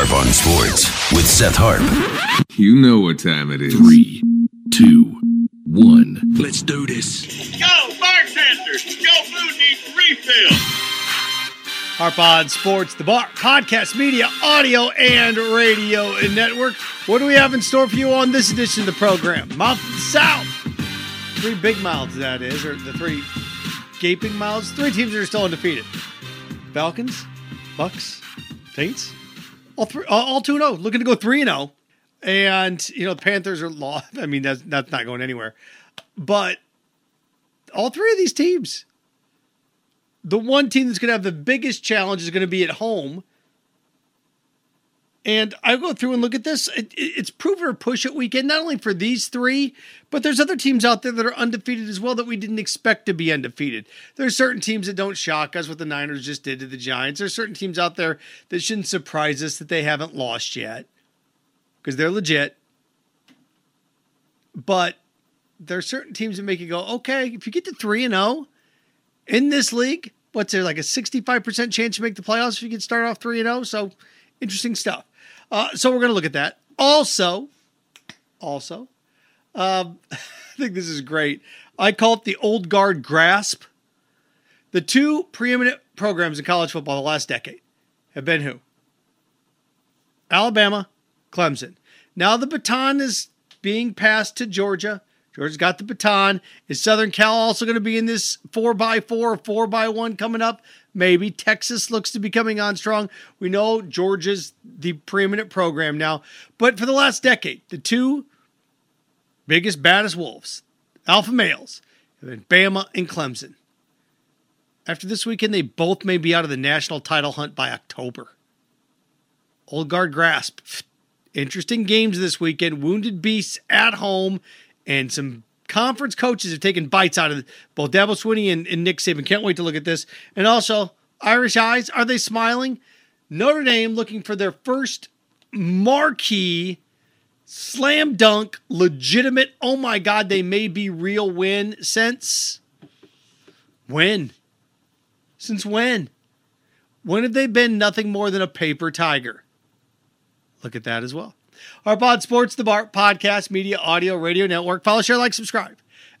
Harp on Sports with Seth Harp. You know what time it is. Three, two, one. Let's do this. Go, bartender! Your food needs refill. Harp on Sports, the bar, podcast, media, audio, and radio and network. What do we have in store for you on this edition of the program? Mouth of the South. Three big mouths, that is, or the three gaping mouths. Three teams that are still undefeated. Falcons, Bucs, Saints. All three, all, all 2 0, looking to go 3 and 0. And, you know, the Panthers are lost. I mean, that's, that's not going anywhere. But all three of these teams, the one team that's going to have the biggest challenge is going to be at home. And I go through and look at this. It, it's prove it or push it weekend, not only for these three, but there's other teams out there that are undefeated as well that we didn't expect to be undefeated. There's certain teams that don't shock us, what the Niners just did to the Giants. There's certain teams out there that shouldn't surprise us that they haven't lost yet because they're legit. But there are certain teams that make you go, okay, if you get to 3 and 0 in this league, what's there like a 65% chance you make the playoffs if you can start off 3 and 0? So interesting stuff. Uh, so we're going to look at that. Also, also, um, I think this is great. I call it the old guard grasp. The two preeminent programs in college football the last decade have been who? Alabama, Clemson. Now the baton is being passed to Georgia. Georgia's got the baton. Is Southern Cal also going to be in this 4x4 or 4x1 coming up? Maybe. Texas looks to be coming on strong. We know Georgia's the preeminent program now. But for the last decade, the two biggest, baddest wolves, alpha males, have been Bama and Clemson. After this weekend, they both may be out of the national title hunt by October. Old guard grasp. Interesting games this weekend. Wounded Beasts at home, and some conference coaches have taken bites out of both Dabo Swinney and, and Nick Saban. Can't wait to look at this. And also, Irish eyes, are they smiling? Notre Dame looking for their first marquee slam dunk, legitimate, oh my God, they may be real win since when? Since when? When have they been nothing more than a paper tiger? Look at that as well. Harp on Sports, the Bar Podcast, Media, Audio, Radio Network. Follow, share, like, subscribe.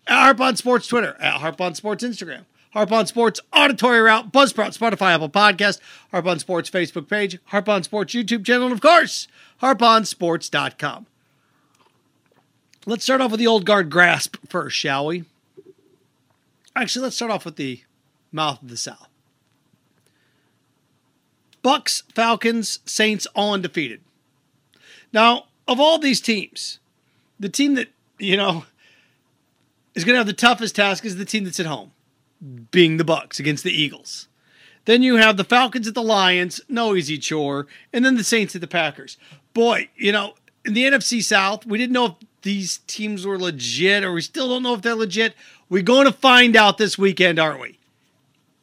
At Harp on Sports Twitter, at Harp on Sports Instagram, Harp on Sports Auditory Route, Buzzsprout, Spotify, Apple Podcast, Harp on Sports Facebook page, Harp on Sports YouTube channel, and of course, harponsports.com. Let's start off with the old guard grasp first, shall we? Actually, let's start off with the mouth of the South. Bucs, Falcons, Saints, all undefeated. Now, of all these teams, the team that, you know, is going to have the toughest task is the team that's at home, being the Bucs against the Eagles. Then you have the Falcons at the Lions, no easy chore, and then the Saints at the Packers. Boy, you know, in the NFC South, we didn't know if these teams were legit or we still don't know if they're legit. We're going to find out this weekend, aren't we?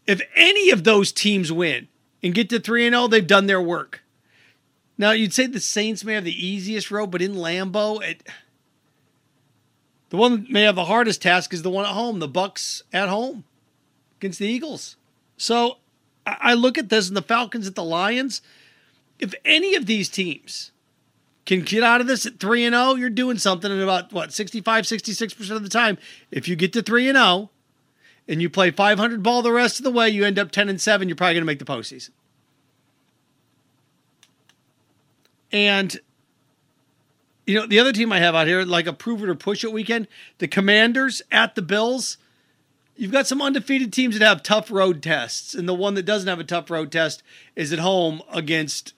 If any of those teams win and get to 3 and 0, they've done their work. Now, you'd say the Saints may have the easiest road, but in Lambeau, it, the one that may have the hardest task is the one at home, the Bucs at home against the Eagles. So I look at this and the Falcons at the Lions. If any of these teams can get out of this at 3 and 0, you're doing something in about what 65 66% of the time. If you get to 3 and 0 and you play 500 ball the rest of the way, you end up 10 and 7, you're probably going to make the postseason. And you know, the other team I have out here, like a prove it or push it weekend, the Commanders at the Bills. You've got some undefeated teams that have tough road tests, and the one that doesn't have a tough road test is at home against,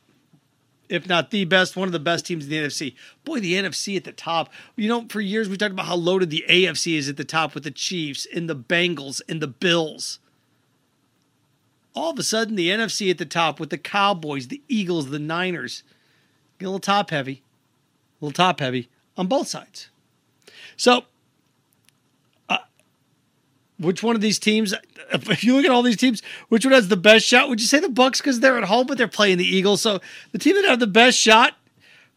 if not the best, one of the best teams in the NFC. Boy, the NFC at the top. You know, for years we talked about how loaded the AFC is at the top with the Chiefs and the Bengals and the Bills. All of a sudden, the NFC at the top with the Cowboys, the Eagles, the Niners. A little top heavy, a little top heavy on both sides. So, uh, which one of these teams? If you look at all these teams, which one has the best shot? Would you say the Bucs because they're at home, but they're playing the Eagles? So the team that have the best shot,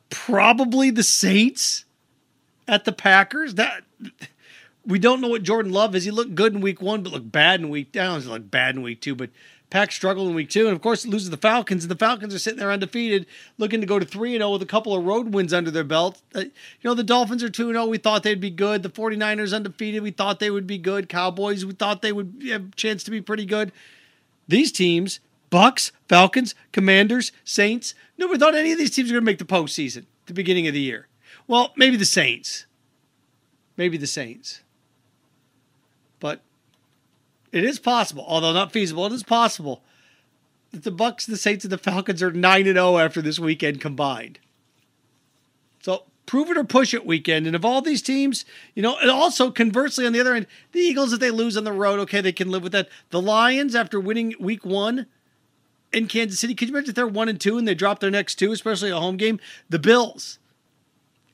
probably the Saints at the Packers. That we don't know what Jordan Love is. He looked good in week one, but looked bad in week down. He looked bad in week two, but Pack struggled in week two, and of course, loses the Falcons, and the Falcons are sitting there undefeated, looking to go to 3 0 with a couple of road wins under their belt. Uh, you know, the Dolphins are 2 0. We thought they'd be good. The 49ers undefeated. We thought they would be good. Cowboys, we thought they would have a chance to be pretty good. These teams, Bucs, Falcons, Commanders, Saints, nobody thought any of these teams were going to make the postseason at the beginning of the year. Well, maybe the Saints. Maybe the Saints. It is possible, although not feasible. It is possible that the Bucs, the Saints, and the Falcons are nine and zero after this weekend combined. So prove it or push it weekend. And of all these teams, you know, and also conversely on the other end, the Eagles, if they lose on the road, okay, they can live with that. The Lions, after winning Week One in Kansas City, could you imagine if they're one and two and they drop their next two, especially a home game? The Bills.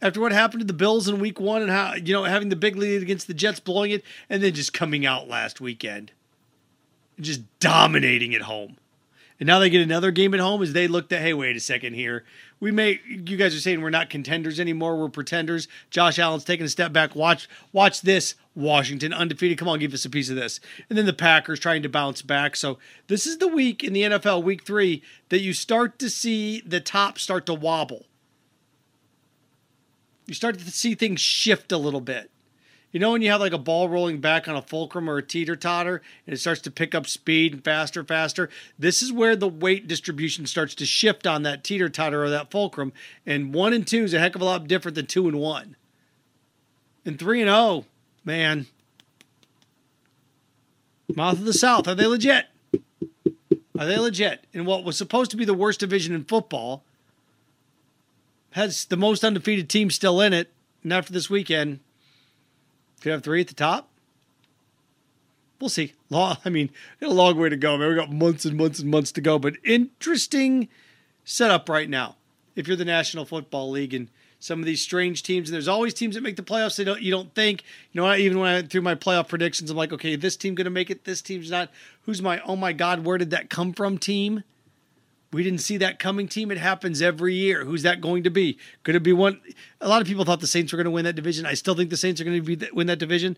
After what happened to the Bills in week one and how, you know, having the big lead against the Jets, blowing it, and then just coming out last weekend just dominating at home. And now they get another game at home as they looked at, hey, wait a second here. We may you guys are saying we're not contenders anymore, we're pretenders. Josh Allen's taking a step back. Watch watch this. Washington undefeated. Come on, give us a piece of this. And then the Packers trying to bounce back. So this is the week in the NFL, week three, that you start to see the top start to wobble you start to see things shift a little bit. You know when you have like a ball rolling back on a fulcrum or a teeter totter and it starts to pick up speed and faster, faster? This is where the weight distribution starts to shift on that teeter totter or that fulcrum. And one and two is a heck of a lot different than two and one. And three and oh, man. Mouth of the South, are they legit? Are they legit? In what was supposed to be the worst division in football, has the most undefeated team still in it. And after this weekend, could have three at the top. We'll see. Long, I mean, a long way to go, man. We got months and months and months to go, but interesting setup right now. If you're the National Football League and some of these strange teams, and there's always teams that make the playoffs. They don't. You don't think. You know, I, even when I went through my playoff predictions, I'm like, okay, this team going to make it. This team's not. Who's my? Oh my God, where did that come from? Team we didn't see that coming team. It happens every year. Who's that going to be? Could it be one? A lot of people thought the Saints were going to win that division. I still think the Saints are going to be, win that division.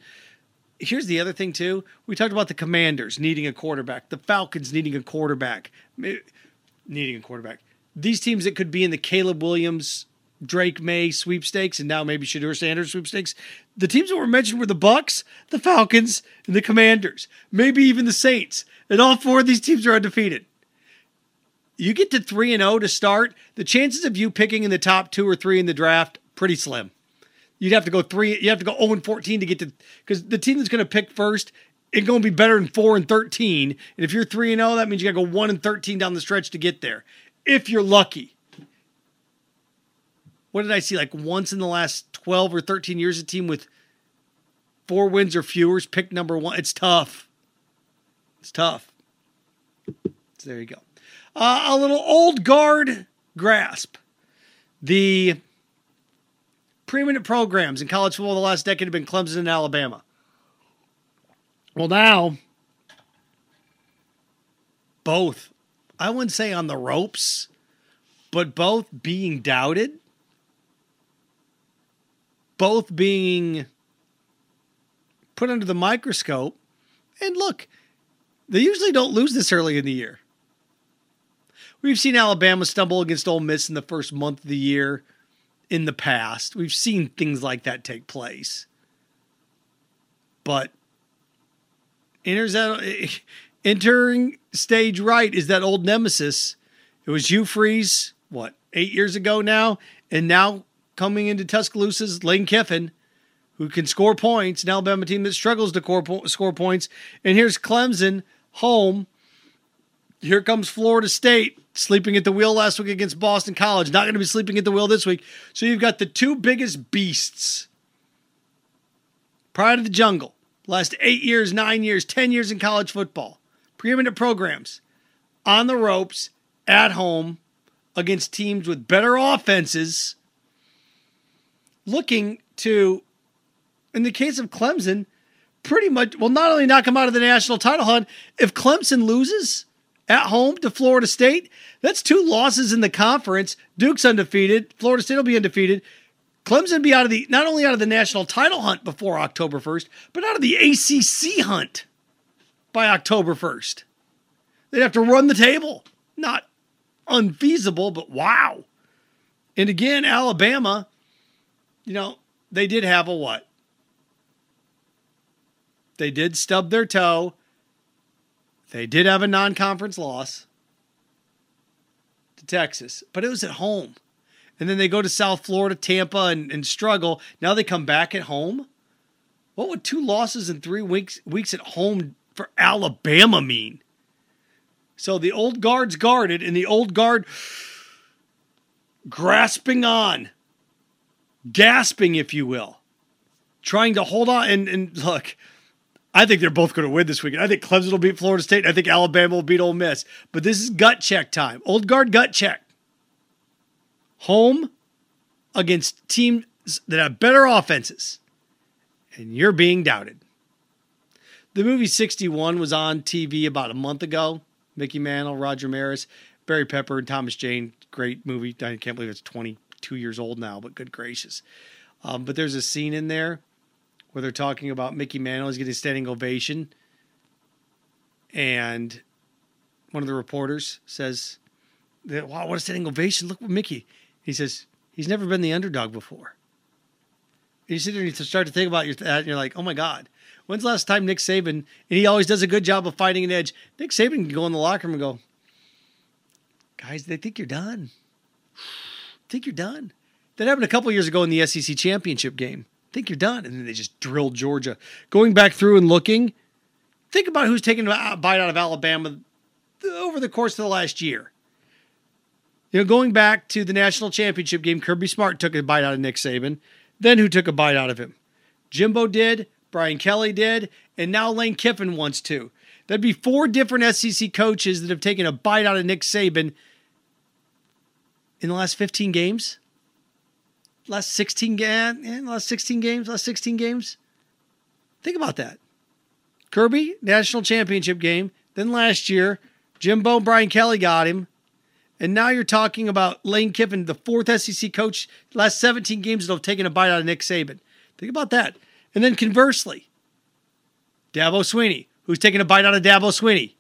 Here's the other thing too. We talked about the Commanders needing a quarterback, the Falcons needing a quarterback, needing a quarterback. These teams that could be in the Caleb Williams, Drake Maye sweepstakes, and now maybe Shedeur Sanders sweepstakes. The teams that were mentioned were the Bucs, the Falcons, and the Commanders. Maybe even the Saints. And all four of these teams are undefeated you get to 3 and 0 to start, the chances of you picking in the top 2 or 3 in the draft pretty slim. You'd have to go 3 you have to go 0 and 14 to get to cuz the team that's going to pick first it's going to be better than 4 and 13. And if you're 3 and 0, that means you got to go 1 and 13 down the stretch to get there. If you're lucky. What did I see like once in the last 12 or 13 years a team with four wins or fewer picked number 1. It's tough. It's tough. So there you go. Uh, a little old guard grasp. The preeminent programs in college football the last decade have been Clemson and Alabama. Well, now, both, I wouldn't say on the ropes, but both being doubted, both being put under the microscope. And look, they usually don't lose this early in the year. We've seen Alabama stumble against Ole Miss in the first month of the year in the past. We've seen things like that take place. But entering stage right is that old nemesis. It was Hugh Freeze, what, eight years ago now? And now coming into Tuscaloosa's Lane Kiffin, who can score points, an Alabama team that struggles to score points. And here's Clemson home. Here comes Florida State sleeping at the wheel last week against Boston College, not going to be sleeping at the wheel this week. So you've got the two biggest beasts prior to the jungle, last eight years, nine years, 10 years in college football, preeminent programs on the ropes at home against teams with better offenses, looking to, in the case of Clemson, pretty much, well, not only knock them out of the national title hunt, if Clemson loses, at home to Florida State. That's two losses in the conference. Duke's undefeated. Florida State will be undefeated. Clemson be out of the not only out of the national title hunt before October 1st, but out of the ACC hunt by October 1st. They'd have to run the table. Not unfeasible, but wow. And again, Alabama, you know, they did have a what? They did stub their toe. They did have a non conference loss to Texas, but it was at home. And then they go to South Florida, Tampa, and, and struggle. Now they come back at home. What would two losses in three weeks weeks at home for Alabama mean? So the old guard's guarded, and the old guard grasping on, gasping, if you will, trying to hold on. And, and look, I think they're both going to win this weekend. I think Clemson will beat Florida State. I think Alabama will beat Ole Miss. But this is gut check time. Old guard gut check. Home against teams that have better offenses. And you're being doubted. The movie 61 was on TV about a month ago. Mickey Mantle, Roger Maris, Barry Pepper, and Thomas Jane. Great movie. I can't believe it's 22 years old now, but good gracious. Um, but there's a scene in there where they're talking about Mickey Mantle is getting a standing ovation. And one of the reporters says, Wow, what a standing ovation. Look what Mickey. He says, He's never been the underdog before. You sit there and you start to think about your that, and you're like, oh my God. When's the last time Nick Saban, and he always does a good job of fighting an edge, Nick Saban can go in the locker room and go, guys, they think you're done. think you're done. That happened a couple years ago in the SEC championship game. Think you're done. And then they just drilled Georgia. Going back through and looking, think about who's taken a bite out of Alabama over the course of the last year. You know, going back to the national championship game, Kirby Smart took a bite out of Nick Saban. Then who took a bite out of him? Jimbo did, Brian Kelly did, and now Lane Kiffin wants to. That'd be four different SEC coaches that have taken a bite out of Nick Saban in the last 15 games. Last 16 games, eh, last 16 games, last 16 games. Think about that. Kirby, national championship game. Then last year, Jimbo Brian Kelly got him. And now you're talking about Lane Kiffin, the fourth SEC coach, last 17 games that have taken a bite out of Nick Saban. Think about that. And then conversely, Dabo Swinney, who's taking a bite out of Dabo Swinney.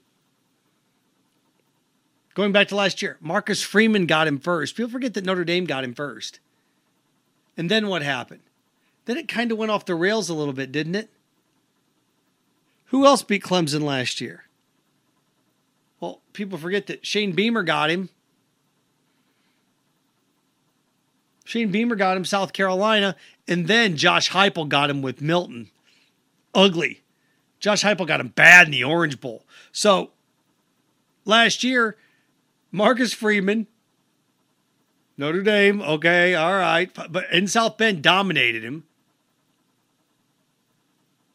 Going back to last year, Marcus Freeman got him first. People forget that Notre Dame got him first. And then what happened? Then it kind of went off the rails a little bit, didn't it? Who else beat Clemson last year? Well, people forget that Shane Beamer got him. Shane Beamer got him South Carolina, and then Josh Heupel got him with Milton. Ugly. Josh Heupel got him bad in the Orange Bowl. So last year, Marcus Freeman, Notre Dame, okay, all right, but in South Bend dominated him.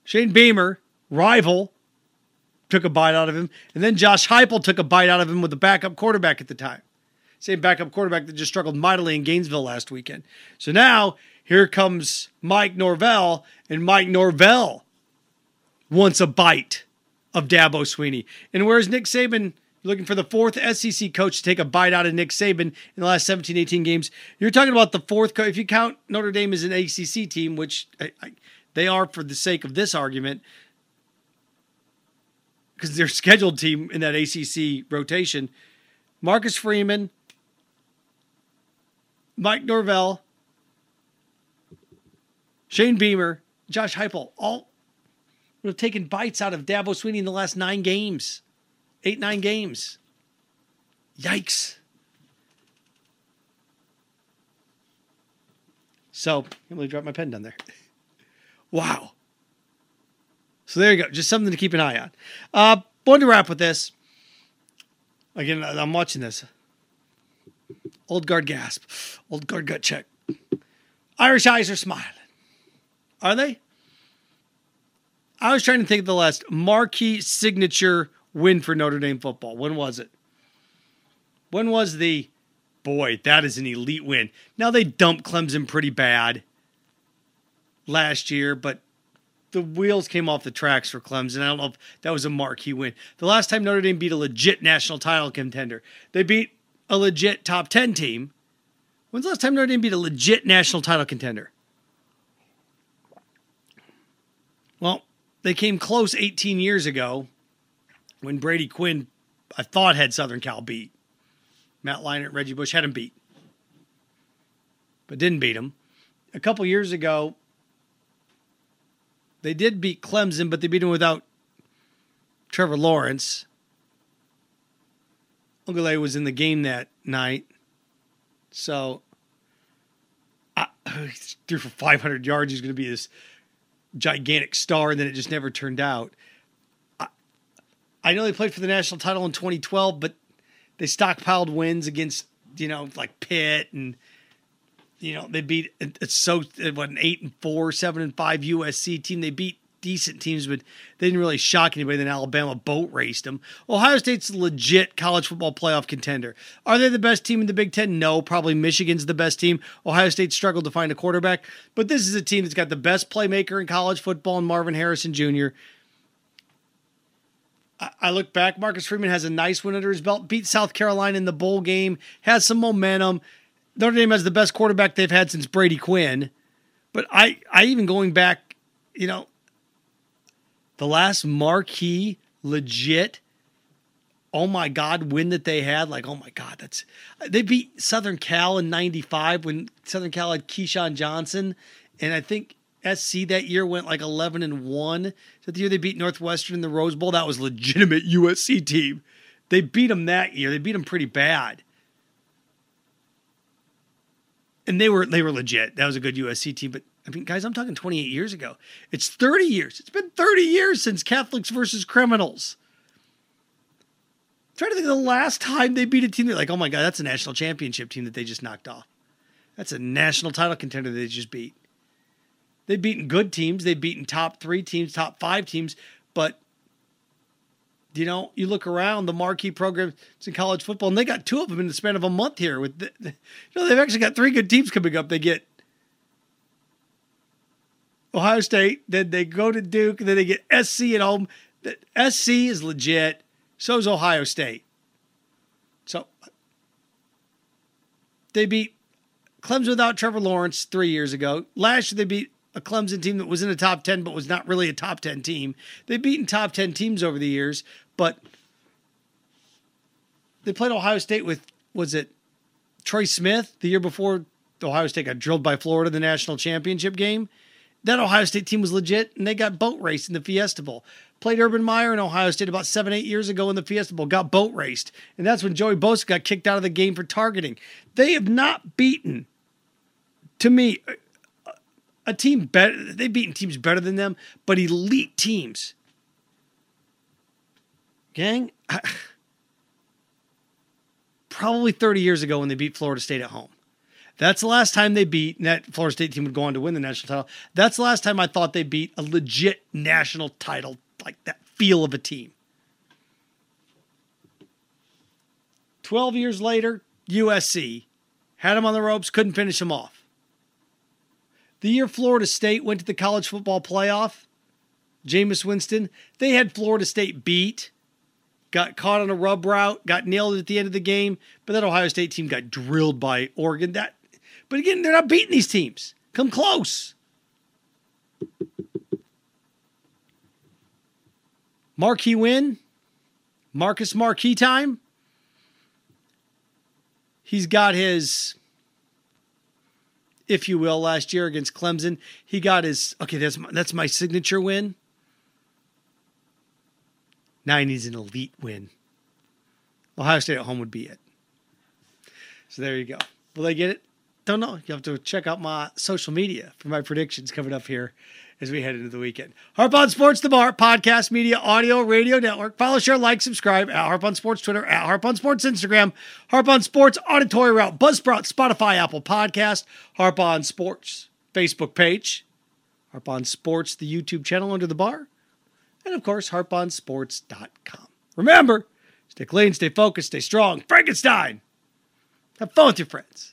Shane Beamer, rival, took a bite out of him, and then Josh Heupel took a bite out of him with the backup quarterback at the time same backup quarterback that just struggled mightily in Gainesville last weekend. So now here comes Mike Norvell, and Mike Norvell wants a bite of Dabo Swinney. And whereas Nick Saban looking for the fourth SEC coach to take a bite out of Nick Saban in the last 17, 18 games, you're talking about the fourth. Co- if you count Notre Dame as an ACC team, which I, I, they are for the sake of this argument, because they're scheduled team in that ACC rotation. Marcus Freeman, Mike Norvell, Shane Beamer, Josh Heupel, all have taken bites out of Dabo Swinney in the last nine games, eight, nine games. Yikes. So, I I dropped my pen down there. wow. So there you go. Just something to keep an eye on. Uh, to wrap with this. Again, I'm watching this. Old guard gasp. Old guard gut check. Irish eyes are smiling. Are they? I was trying to think of the last marquee signature win for Notre Dame football. When was it? When was the boy, that is an elite win. Now they dumped Clemson pretty bad last year, but the wheels came off the tracks for Clemson. I don't know if that was a marquee win. The last time Notre Dame beat a legit national title contender, they beat a legit top 10 team. When's the last time Notre Dame beat a legit national title contender? Well, they came close 18 years ago when Brady Quinn I thought had Southern Cal beat. Matt Leinart, Reggie Bush had him beat, but didn't beat him. A couple years ago, they did beat Clemson, but they beat him without Trevor Lawrence. Uiagalelei was in the game that night, so I, threw for 500 yards. He's going to be this gigantic star, and then it just never turned out. I, know they played for the national title in 2012, but they stockpiled wins against you know like Pitt and you know they beat it's so what an eight and four, seven and five USC team. They beat decent teams, but they didn't really shock anybody. Then Alabama boat raced them. Ohio State's a legit college football playoff contender. Are they the best team in the Big Ten? No, probably Michigan's the best team. Ohio State struggled to find a quarterback, but this is a team that's got the best playmaker in college football and Marvin Harrison Jr. I look back, Marcus Freeman has a nice win under his belt, beat South Carolina in the bowl game, has some momentum. Notre Dame has the best quarterback they've had since Brady Quinn. But I, I even going back, you know, the last marquee, legit, oh my God, win that they had, like, oh my God, that's they beat Southern Cal in 95 when Southern Cal had Keyshawn Johnson. And I think SC that year went like 11 and 1. So the year they beat Northwestern in the Rose Bowl, that was legitimate USC team. They beat them that year. They beat them pretty bad. And they were they were legit. That was a good USC team, but I mean, guys, I'm talking 28 years ago. It's 30 years. It's been 30 years since Catholics versus criminals. I'm trying to think of the last time they beat a team. They're like, oh my God, that's a national championship team that they just knocked off. That's a national title contender that they just beat. They've beaten good teams. They've beaten top three teams, top five teams. But, you know, you look around the marquee programs in college football, and they got two of them in the span of a month here. With the, you know, they've actually got three good teams coming up. They get Ohio State, then they go to Duke, then they get SC at home. SC is legit. So is Ohio State. So they beat Clemson without Trevor Lawrence three years ago. Last year they beat a Clemson team that was in the top 10 but was not really a top 10 team. They've beaten top 10 teams over the years, but they played Ohio State with, was it Troy Smith the year before Ohio State got drilled by Florida in the national championship game? That Ohio State team was legit, and they got boat raced in the Fiesta Bowl. Played Urban Meyer in Ohio State about seven, eight years ago in the Fiesta Bowl, got boat raced. And that's when Joey Bosa got kicked out of the game for targeting. They have not beaten, to me, a team better. They've beaten teams better than them, but elite teams. Gang, probably 30 years ago when they beat Florida State at home. That's the last time they beat that Florida State team would go on to win the national title. That's the last time I thought they beat a legit national title, like that feel of a team. 12 years later, USC had them on the ropes, couldn't finish them off. The year Florida State went to the college football playoff, Jameis Winston, they had Florida State beat, got caught on a rub route, got nailed at the end of the game, but that Ohio State team got drilled by Oregon. That, but again, they're not beating these teams. Come close. Marquee win, Marcus Marquee time. He's got his if you will, last year against Clemson. He got his okay. That's my, that's my signature win. Now he needs an elite win. Ohio State at home would be it. So there you go. Will they get it? Don't know. You have to check out my social media for my predictions coming up here as we head into the weekend. Harp on Sports, the Bar, podcast, media, audio, radio network. Follow, share, like, subscribe at Harp on Sports Twitter, at Harp on Sports Instagram, Harp on Sports Auditory Route, Buzzsprout, Spotify, Apple Podcast, Harp on Sports Facebook page, Harp on Sports, the YouTube channel under the bar, and of course, harponsports.com. Remember, stay clean, stay focused, stay strong. Frankenstein! Have fun with your friends.